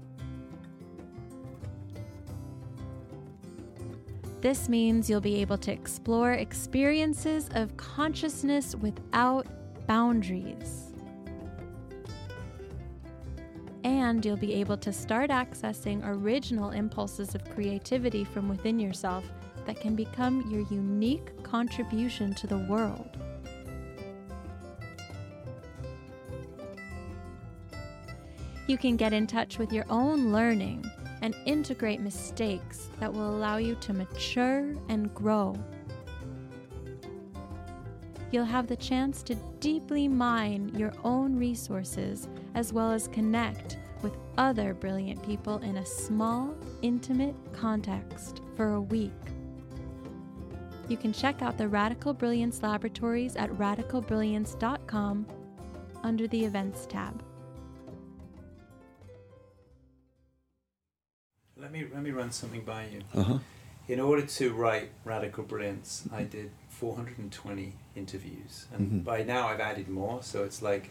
This means you'll be able to explore experiences of consciousness without boundaries. And you'll be able to start accessing original impulses of creativity from within yourself that can become your unique contribution to the world. You can get in touch with your own learning and integrate mistakes that will allow you to mature and grow. You'll have the chance to deeply mine your own resources as well as connect with other brilliant people in a small, intimate context for a week. You can check out the Radical Brilliance Laboratories at radicalbrilliance.com under the Events tab. Me let me run something by you. Uh-huh. In order to write Radical Brilliance, I did 420 interviews, and Mhm. by now I've added more. So it's like,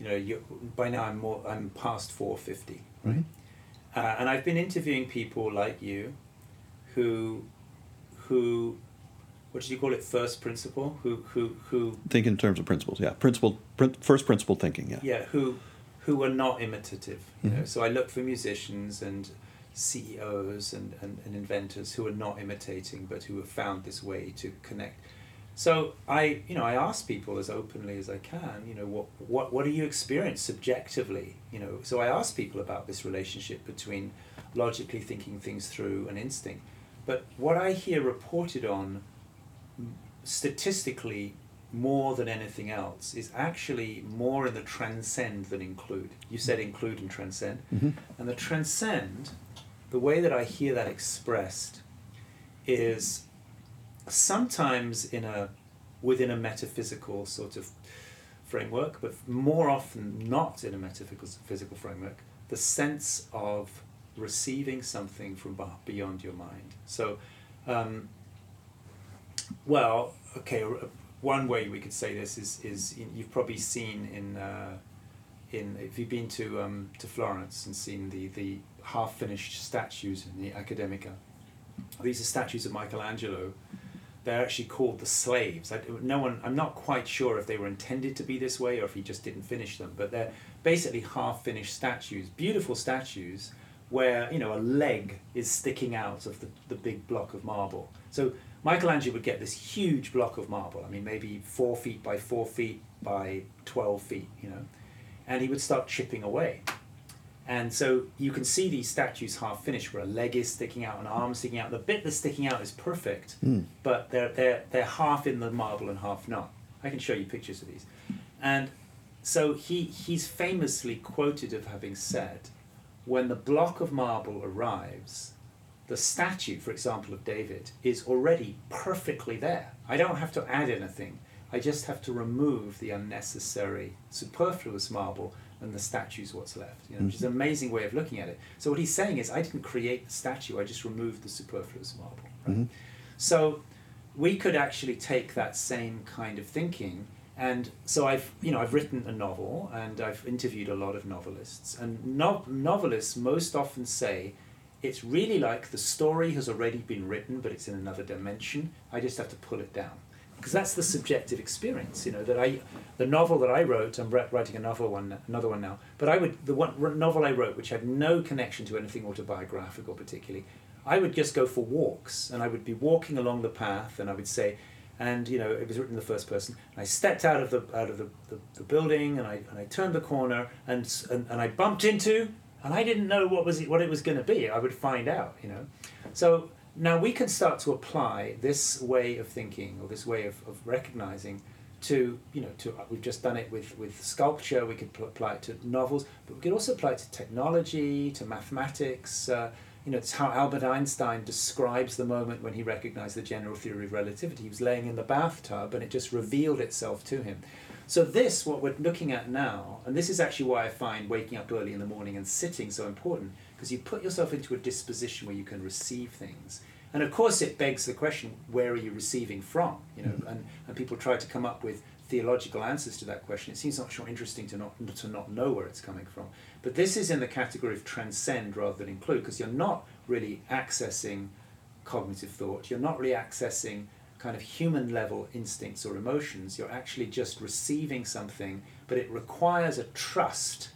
you know, you, by now I'm more I'm past 450, right? Mhm. Uh, and I've been interviewing people like you, who, who, what did you call it? First principle. Who who who Think in terms of principles. Yeah, principle. Prin- first principle thinking. Yeah. yeah who who are not imitative you know Mhm. so i look for musicians and ceos and, and, and inventors who are not imitating but who have found this way to connect so i you know i ask people as openly as i can you know what what what do you experience subjectively you know so i ask people about this relationship between logically thinking things through and instinct but what i hear reported on statistically more than anything else is actually more in the transcend than include. You said include and transcend. Mhm. And the transcend, the way that I hear that expressed is sometimes in a within a metaphysical sort of framework, but more often not in a metaphysical physical framework, the sense of receiving something from beyond your mind. So um, well, okay. One way we could say this is is you've probably seen in uh, in if you've been to um, to Florence and seen the the half finished statues in the Accademia. These are statues of Michelangelo. They're actually called the slaves. I, no one. I'm not quite sure if they were intended to be this way or if he just didn't finish them. But they're basically half finished statues, beautiful statues, where you know a leg is sticking out of the, the big block of marble. So Michelangelo would get this huge block of marble. I mean, maybe four feet by four feet by twelve feet, you know, and he would start chipping away. And so you can see these statues half finished, where a leg is sticking out, an arm sticking out. The bit that's sticking out is perfect, Mm. but they're they're they're half in the marble and half not. I can show you pictures of these, and so he he's famously quoted of having said, when the block of marble arrives, the statue, for example, of David, is already perfectly there. I don't have to add anything. I just have to remove the unnecessary, superfluous marble, and the statue's what's left. You know, which is an amazing way of looking at it. So what he's saying is, I didn't create the statue. I just removed the superfluous marble. Right? Mhm. So we could actually take that same kind of thinking and so I've you know I've written a novel and I've interviewed a lot of novelists and no- novelists most often say it's really like the story has already been written but it's in another dimension I just have to pull it down because that's the subjective experience you know that I the novel that I wrote I'm writing a novel one another one now but I would the one novel I wrote which had no connection to anything autobiographical particularly I would just go for walks and I would be walking along the path and I would say and you know it was written in the first person and I stepped out of the out of the, the, the building and I, and I turned the corner and, and and I bumped into and I didn't know what was it, what it was going to be I would find out you know. So now we can start to apply this way of thinking or this way of, of recognizing to you know to we've just done it with with sculpture. We could pl- apply it to novels but we could also apply it to technology to mathematics uh, you know it's how albert einstein describes the moment when he recognized the general theory of relativity. He was laying in the bathtub and it just revealed itself to him. So this what we're looking at now and this is actually why i find waking up early in the morning and sitting so important because you put yourself into a disposition where you can receive things. And of course it begs the question where are you receiving from? You know mm-hmm. and, and people try to come up with theological answers to that question. It seems much more interesting to not to not know where it's coming from. But this is in the category of transcend rather than include because you're not really accessing cognitive thought. You're not really accessing kind of human level instincts or emotions. You're actually just receiving something but it requires a trust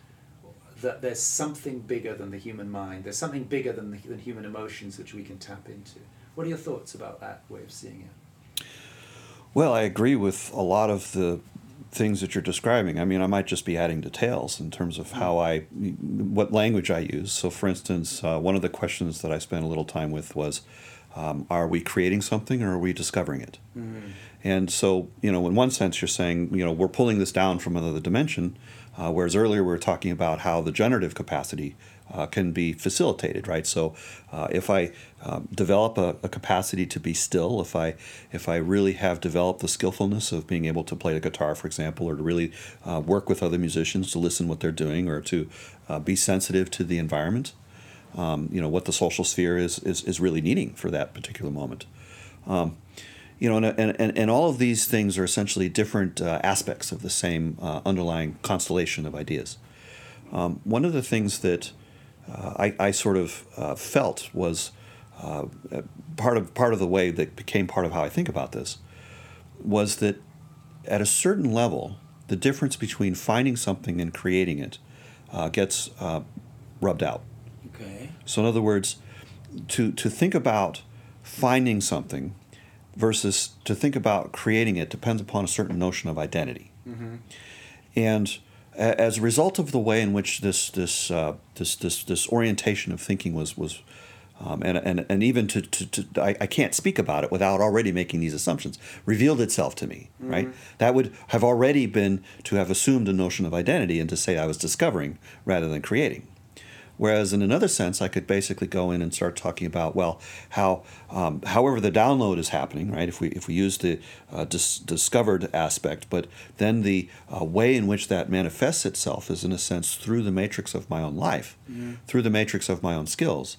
that there's something bigger than the human mind there's something bigger than the than human emotions which we can tap into What are your thoughts about that way of seeing it? Well, I agree with a lot of the things that you're describing. I mean, I might just be adding details in terms of how I, what language I use. So, for instance, uh, one of the questions that I spent a little time with was, um, are we creating something or are we discovering it? Mm-hmm. And so, you know, in one sense, you're saying, you know, we're pulling this down from another dimension, uh, whereas earlier we were talking about how the generative capacity uh, can be facilitated, right? So, uh, if I um, develop a, a, capacity to be still, if I if I really have developed the skillfulness of being able to play the guitar, for example, or to really uh, work with other musicians to listen what they're doing, or to uh, be sensitive to the environment, um, you know, what the social sphere is, is is really needing for that particular moment. Um, you know, and, and, and all of these things are essentially different uh, aspects of the same uh, underlying constellation of ideas. Um, one of the things that uh, I, I, sort of uh, felt was uh, part of part of the way that became part of how I think about this was that at a certain level, the difference between finding something and creating it uh, gets uh, rubbed out. Okay. So, in other words, to to think about finding something versus to think about creating it depends upon a certain notion of identity. Mm-hmm. And as a result of the way in which this this uh, this, this this orientation of thinking was was um, and, and, and even to, to, to I, I, can't speak about it without already making these assumptions revealed itself to me mm-hmm. right that would have already been to have assumed a notion of identity and to say i was discovering rather than creating Whereas in another sense, I could basically go in and start talking about well, how um, however the download is happening, right? If we if we use the uh, dis- discovered aspect, but then the uh, way in which that manifests itself is in a sense through the matrix of my own life, mm-hmm. through the matrix of my own skills.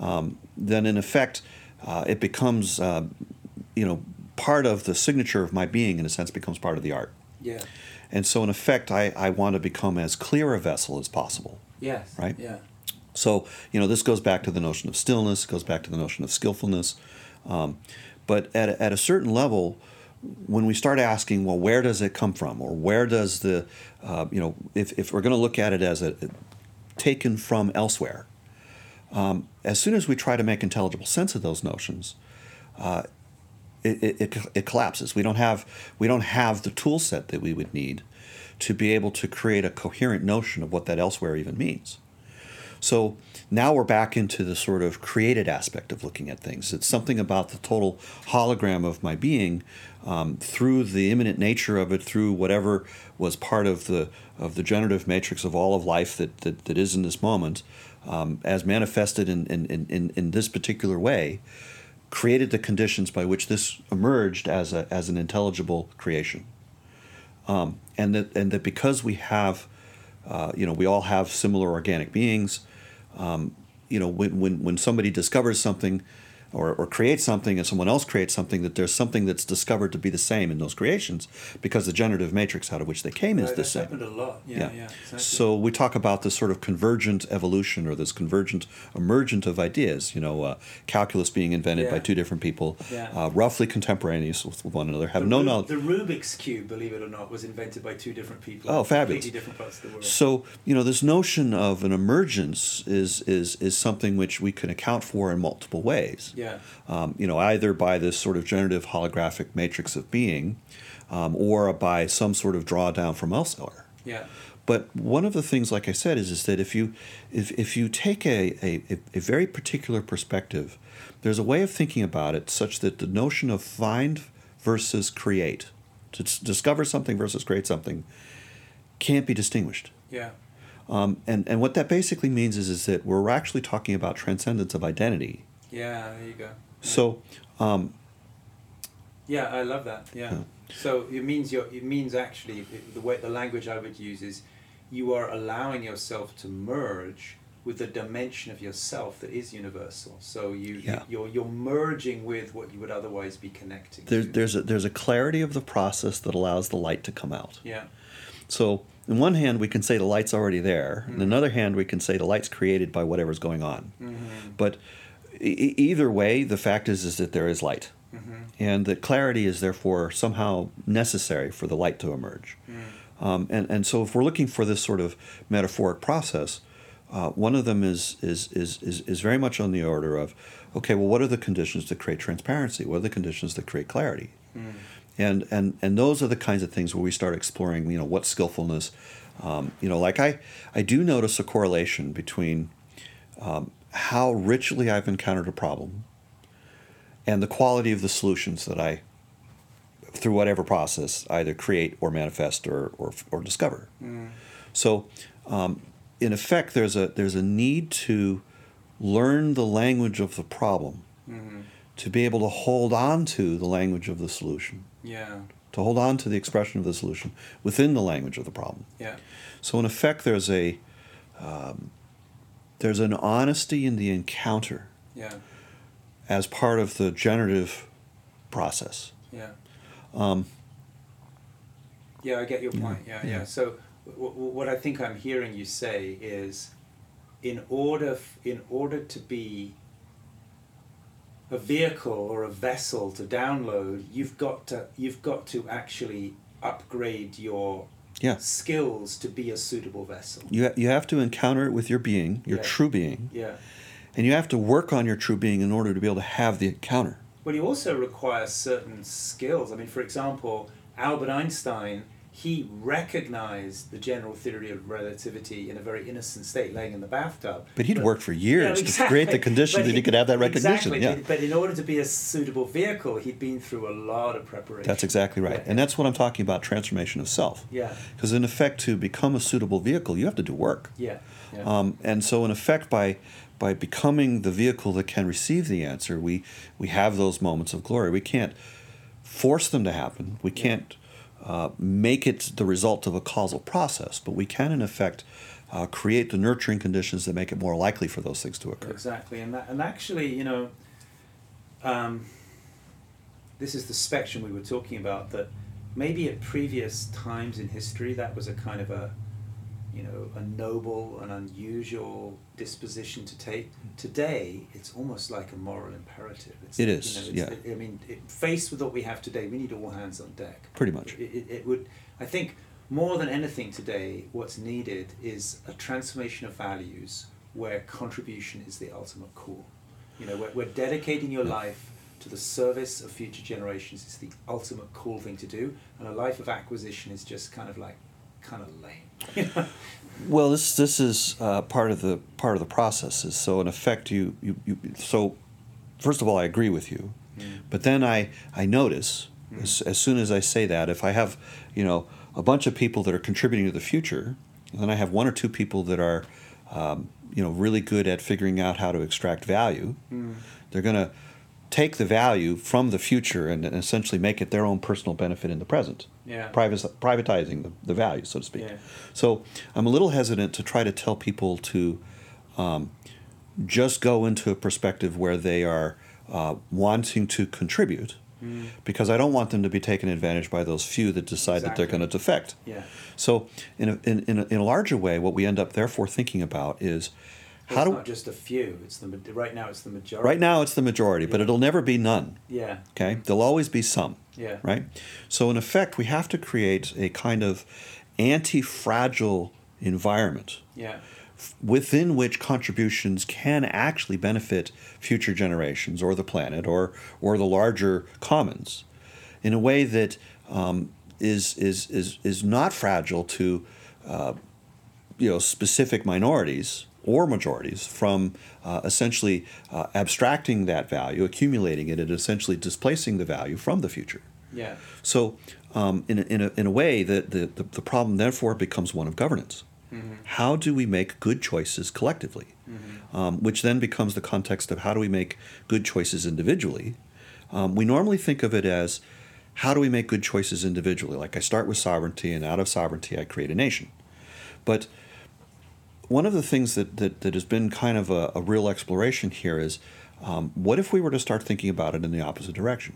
Um, then in effect, uh, it becomes uh, you know part of the signature of my being. In a sense, becomes part of the art. Yeah. And so, in effect, I, I want to become as clear a vessel as possible. Yes. Right. Yeah. So, you know, this goes back to the notion of stillness, goes back to the notion of skillfulness. Um, but at a, at a certain level, when we start asking, well, where does it come from? Or where does the, uh, you know, if, if we're going to look at it as a, a taken from elsewhere, um, as soon as we try to make intelligible sense of those notions, uh, it, it, it, collapses. We don't have we don't have the tool set that we would need to be able to create a coherent notion of what that elsewhere even means. So now we're back into the sort of created aspect of looking at things. It's something about the total hologram of my being um, through the immanent nature of it, through whatever was part of the of the generative matrix of all of life that, that, that is in this moment, um, as manifested in, in, in, in this particular way, created the conditions by which this emerged as, a, as an intelligible creation. Um, and, that, and that because we have, uh, you know, we all have similar organic beings, um, you know, when, when, when somebody discovers something or, or creates something and someone else creates something, that there's something that's discovered to be the same in those creations because the generative matrix out of which they came right, is the same. happened a lot. Yeah, yeah. yeah exactly. So we talk about this sort of convergent evolution or this convergent emergent of ideas. You know, uh, calculus being invented yeah. by two different people, yeah. uh, roughly contemporaneous with one another, have the no Ru- knowledge. The Rubik's cube, believe it or not, was invented by two different people. Oh, fabulous! Different parts of the world. So you know, this notion of an emergence is is is something which we can account for in multiple ways. Yeah. Um, you know, either by this sort of generative holographic matrix of being, um, or by some sort of drawdown from elsewhere. Yeah. But one of the things, like I said, is, is that if you if, if you take a, a, a very particular perspective, there's a way of thinking about it such that the notion of find versus create, to discover something versus create something, can't be distinguished. Yeah. Um, and, and what that basically means is, is that we're actually talking about transcendence of identity. Yeah, there you go. So, um, yeah, I love that. Yeah. yeah. So it means you it means actually the way the language I would use is you are allowing yourself to merge with the dimension of yourself that is universal. So you yeah. you're you're merging with what you would otherwise be connecting. There's to. there's a there's a clarity of the process that allows the light to come out. Yeah. So in one hand we can say the light's already there. Mm-hmm. In another hand we can say the light's created by whatever's going on. Mm-hmm. But e- either way, the fact is is that there is light, mm-hmm. and that clarity is therefore somehow necessary for the light to emerge. Mm. Um, and and so if we're looking for this sort of metaphoric process, uh, one of them is, is, is, is, is very much on the order of, okay, well, what are the conditions that create transparency? What are the conditions that create clarity? Mm. And, and, and those are the kinds of things where we start exploring, you know, what skillfulness, um, you know, like I, I do notice a correlation between um, how richly I've encountered a problem and the quality of the solutions that I, through whatever process, either create or manifest or, or, or discover. Mm. So, um, in effect, there's a there's a need to learn the language of the problem Mhm. to be able to hold on to the language of the solution, Yeah. to hold on to the expression of the solution within the language of the problem. Yeah. So, in effect, there's a um, there's an honesty in the encounter Yeah. as part of the generative process. Yeah. Um, Yeah, I get your point. Yeah, yeah. yeah. So, w- w- what I think I'm hearing you say is, in order f- in order to be a vehicle or a vessel to download, you've got to you've got to actually upgrade your yeah, skills to be a suitable vessel. you ha- you have to encounter it with your being, your Yeah. true being, Yeah. and you have to work on your true being in order to be able to have the encounter. Well, you also require certain skills. I mean, for example, Albert Einstein, he recognized the general theory of relativity in a very innocent state, laying in the bathtub. But he'd worked for years Yeah, to create the conditions But that he could have that recognition. Exactly. Yeah. But, but in order to be a suitable vehicle, he'd been through a lot of preparation. That's exactly right. Yeah. And that's what I'm talking about transformation of self. Yeah. Because, in effect, to become a suitable vehicle, you have to do work. Yeah. Yeah. Um, and so, in effect, by by becoming the vehicle that can receive the answer, we we have those moments of glory. We can't force them to happen. We can't uh, make it the result of a causal process, but we can, in effect, uh, create the nurturing conditions that make it more likely for those things to occur. Exactly, and that, and actually, you know, um, this is the spectrum we were talking about. That maybe at previous times in history, that was a kind of a, you know, a noble and unusual disposition to take. Hmm. Today, it's almost like a moral imperative. It's, It you is, know, yeah. it's- I mean, it, faced with what we have today, we need all hands on deck. Pretty much. It, it, it would, I think, more than anything today, what's needed is a transformation of values where contribution is the ultimate call. You know, we're, dedicating your life to the service of future generations is the ultimate cool thing to do, and a life of acquisition is just kind of like, kind of lame. [LAUGHS] Well, this this is uh, part of the part of the process. Is so in effect you, you you so first of all I agree with you, Mm. but then I I notice as, as soon as I say that if I have you know a bunch of people that are contributing to the future, and then I have one or two people that are um, you know really good at figuring out how to extract value, Mm. they're going to take the value from the future and essentially make it their own personal benefit in the present Yeah. privatizing the, the value, so to speak. Yeah. So I'm a little hesitant to try to tell people to um, just go into a perspective where they are uh, wanting to contribute, Mm. because I don't want them to be taken advantage by those few that decide that they're going to defect. Yeah. So in a, in, in, a, in a larger way, what we end up therefore thinking about is how it's do not just a few. It's the right now. It's the majority. right now it's the majority, but it'll never be none. Yeah. Okay, there'll always be some. Yeah. Right? So, in effect, we have to create a kind of anti fragile environment Yeah. within which contributions can actually benefit future generations or the planet or, or the larger commons in a way that um, is, is, is, is not fragile to uh, you know, specific minorities or majorities from uh, essentially uh, abstracting that value, accumulating it, and essentially displacing the value from the future. Yeah. So, um, in, a, in, a, in a way, the, the, the, the problem therefore becomes one of governance. How do we make good choices collectively? Um, which then becomes the context of how do we make good choices individually? Um, we normally think of it as how do we make good choices individually? Like I start with sovereignty, and out of sovereignty, I create a nation. But one of the things that, that, that has been kind of a, a real exploration here is um, what if we were to start thinking about it in the opposite direction?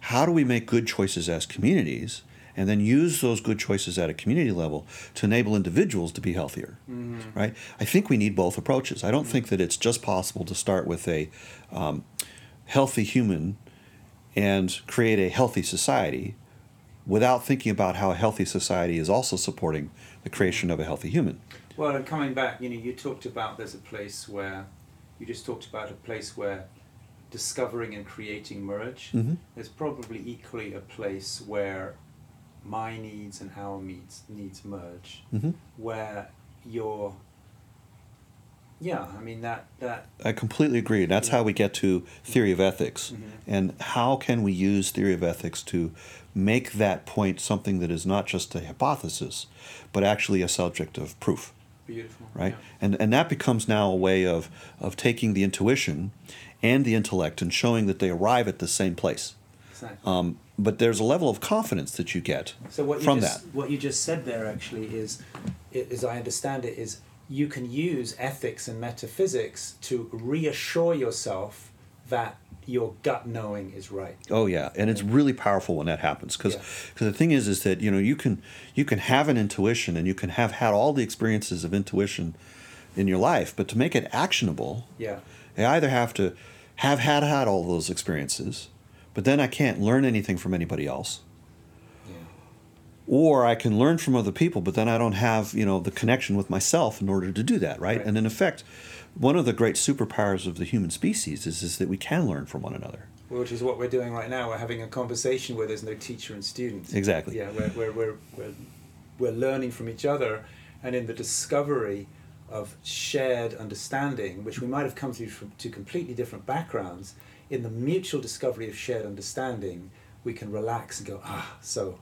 How do we make good choices as communities and then use those good choices at a community level to enable individuals to be healthier? Right? I think we need both approaches. I don't think that it's just possible to start with a um, healthy human and create a healthy society without thinking about how a healthy society is also supporting the creation of a healthy human. Well, and coming back, you know, you talked about there's a place where, you just talked about a place where discovering and creating merge. Mhm. There's probably equally a place where my needs and our needs needs merge, hmm where you're. Yeah, I mean that that. I completely agree. That's Yeah. how we get to theory of ethics. Mhm. And how can we use theory of ethics to make that point something that is not just a hypothesis, but actually a subject of proof? Beautiful. right? Yeah. And and that becomes now a way of of taking the intuition and the intellect and showing that they arrive at the same place. Exactly. Um, but there's a level of confidence that you get So what you from just, that. what you just said there actually is, as I understand it, is you can use ethics and metaphysics to reassure yourself that your gut knowing is right. Oh yeah, and it's really powerful when that happens because Yeah. the thing is is that you know you can you can have an intuition and you can have had all the experiences of intuition in your life, but to make it actionable, Yeah. I either have to have had had all those experiences, but then I can't learn anything from anybody else. Yeah. or I can learn from other people, but then I don't have you know the connection with myself in order to do that, right? Right. And in effect, one of the great superpowers of the human species is is that we can learn from one another. Which is what we're doing right now. We're having a conversation where there's no teacher and student. Exactly. Yeah, we're, we're, we're, we're, we're learning from each other and in the discovery of shared understanding, which we might have come through from two completely different backgrounds, in the mutual discovery of shared understanding, we can relax and go, ah, so,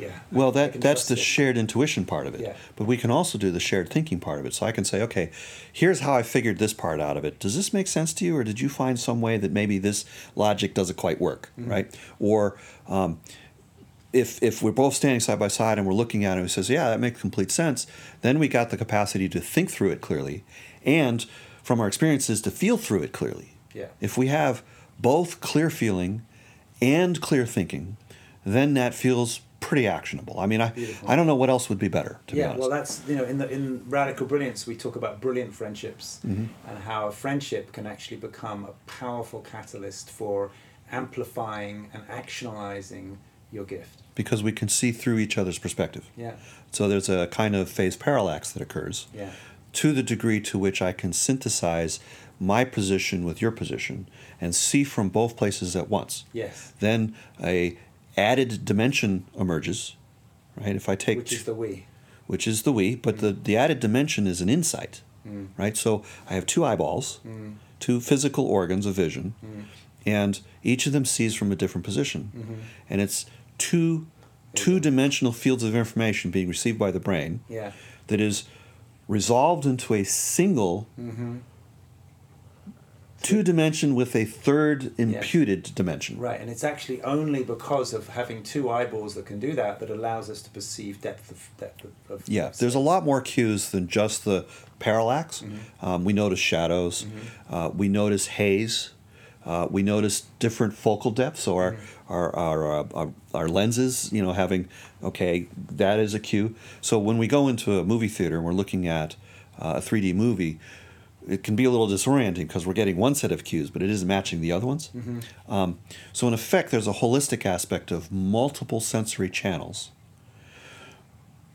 yeah. Well, that that's the it." shared intuition part of it. Yeah. But we can also do the shared thinking part of it. So I can say, okay, here's how I figured this part out of it. Does this make sense to you, or did you find some way that maybe this logic doesn't quite work, Mm-hmm. right? Or um, if if we're both standing side by side and we're looking at it and it says, yeah, that makes complete sense, then we got the capacity to think through it clearly, and from our experiences to feel through it clearly. Yeah. If we have both clear feeling and clear thinking, then that feels pretty actionable. I mean, I, Beautiful. I don't know what else would be better, to be yeah, honest. well, that's you know, in the in radical brilliance, we talk about brilliant friendships Mm-hmm. and how a friendship can actually become a powerful catalyst for amplifying and actionalizing your gift. because we can see through each other's perspective. Yeah, So there's a kind of phase parallax that occurs yeah, to the degree to which I can synthesize my position with your position and see from both places at once. yes. Then a added dimension emerges, right? If I take Which is the we. which is the we, but the, the added dimension is an insight, Mm. right? So I have two eyeballs, two physical organs of vision, Mm. and each of them sees from a different position. Mm-hmm. And it's two two dimensional fields of information being received by the brain Yeah. that is resolved into a single Mm-hmm. Two dimension with a third imputed dimension. Right, and it's actually only because of having two eyeballs that can do that that allows us to perceive depth of depth of. of Yeah, of there's a lot more cues than just the parallax. Mm-hmm. Um, we notice shadows. Uh, we notice haze. Uh, we notice different focal depths. So our, Mm-hmm. our, our, uh, our, our lenses, you know, having, okay, that is a cue. So when we go into a movie theater and we're looking at uh, a 3D movie, it can be a little disorienting because we're getting one set of cues, but it isn't matching the other ones. Um, so in effect, there's a holistic aspect of multiple sensory channels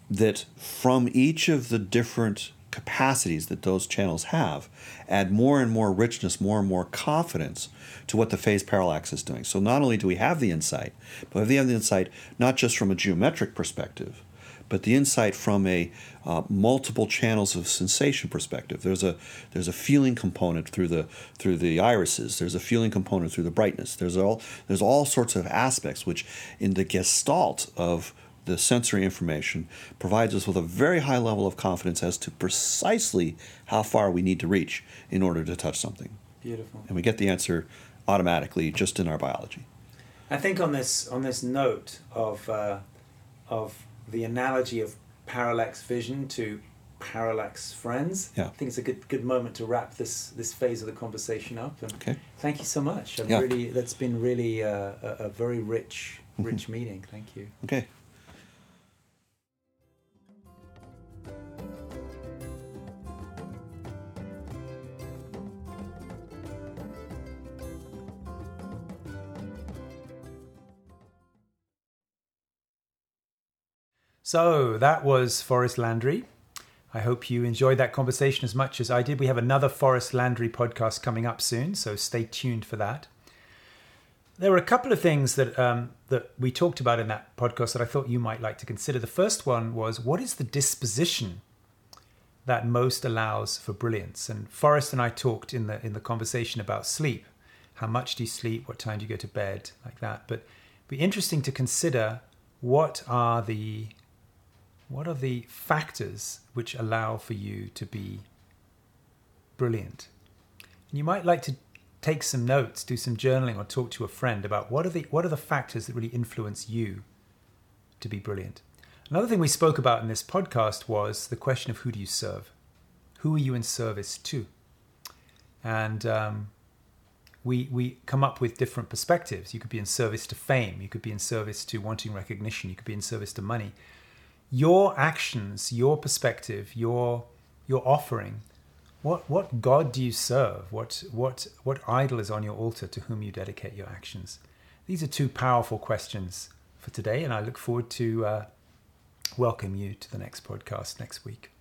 that from each of the different capacities that those channels have add more and more richness, more and more confidence to what the phase parallax is doing. So not only do we have the insight, but we have the insight not just from a geometric perspective, but the insight from a uh, multiple channels of sensation perspective. There's a there's a feeling component through the through the irises. There's a feeling component through the brightness. There's all there's all sorts of aspects which, in the gestalt of the sensory information, provides us with a very high level of confidence as to precisely how far we need to reach in order to touch something, Beautiful. and we get the answer automatically just in our biology. I think on this on this note of uh, of the analogy of parallax vision to parallax friends, Yeah. I think it's a good good moment to wrap this this phase of the conversation up. And Okay. thank you so much. I've Yeah. really that's been really uh, a, a very rich rich meeting. Thank you. Okay. So that was Forrest Landry. I hope you enjoyed that conversation as much as I did. We have another Forrest Landry podcast coming up soon, so stay tuned for that. There were a couple of things that um, that we talked about in that podcast that I thought you might like to consider. The first one was what is the disposition that most allows for brilliance? And Forrest and I talked in the in the conversation about sleep. How much do you sleep? What time do you go to bed? Like that. But be interesting to consider what are the what are the factors which allow for you to be brilliant? And you might like to take some notes, do some journaling, or talk to a friend about what are the what are the factors that really influence you to be brilliant. Another thing we spoke about in this podcast was the question of who do you serve? Who are you in service to? And um, we we come up with different perspectives. You could be in service to fame. You could be in service to wanting recognition. You could be in service to money. Your actions, your perspective, your your offering what what God do you serve? What what what idol is on your altar to whom you dedicate your actions? These are two powerful questions for today, and I look forward to uh, welcome you to the next podcast next week.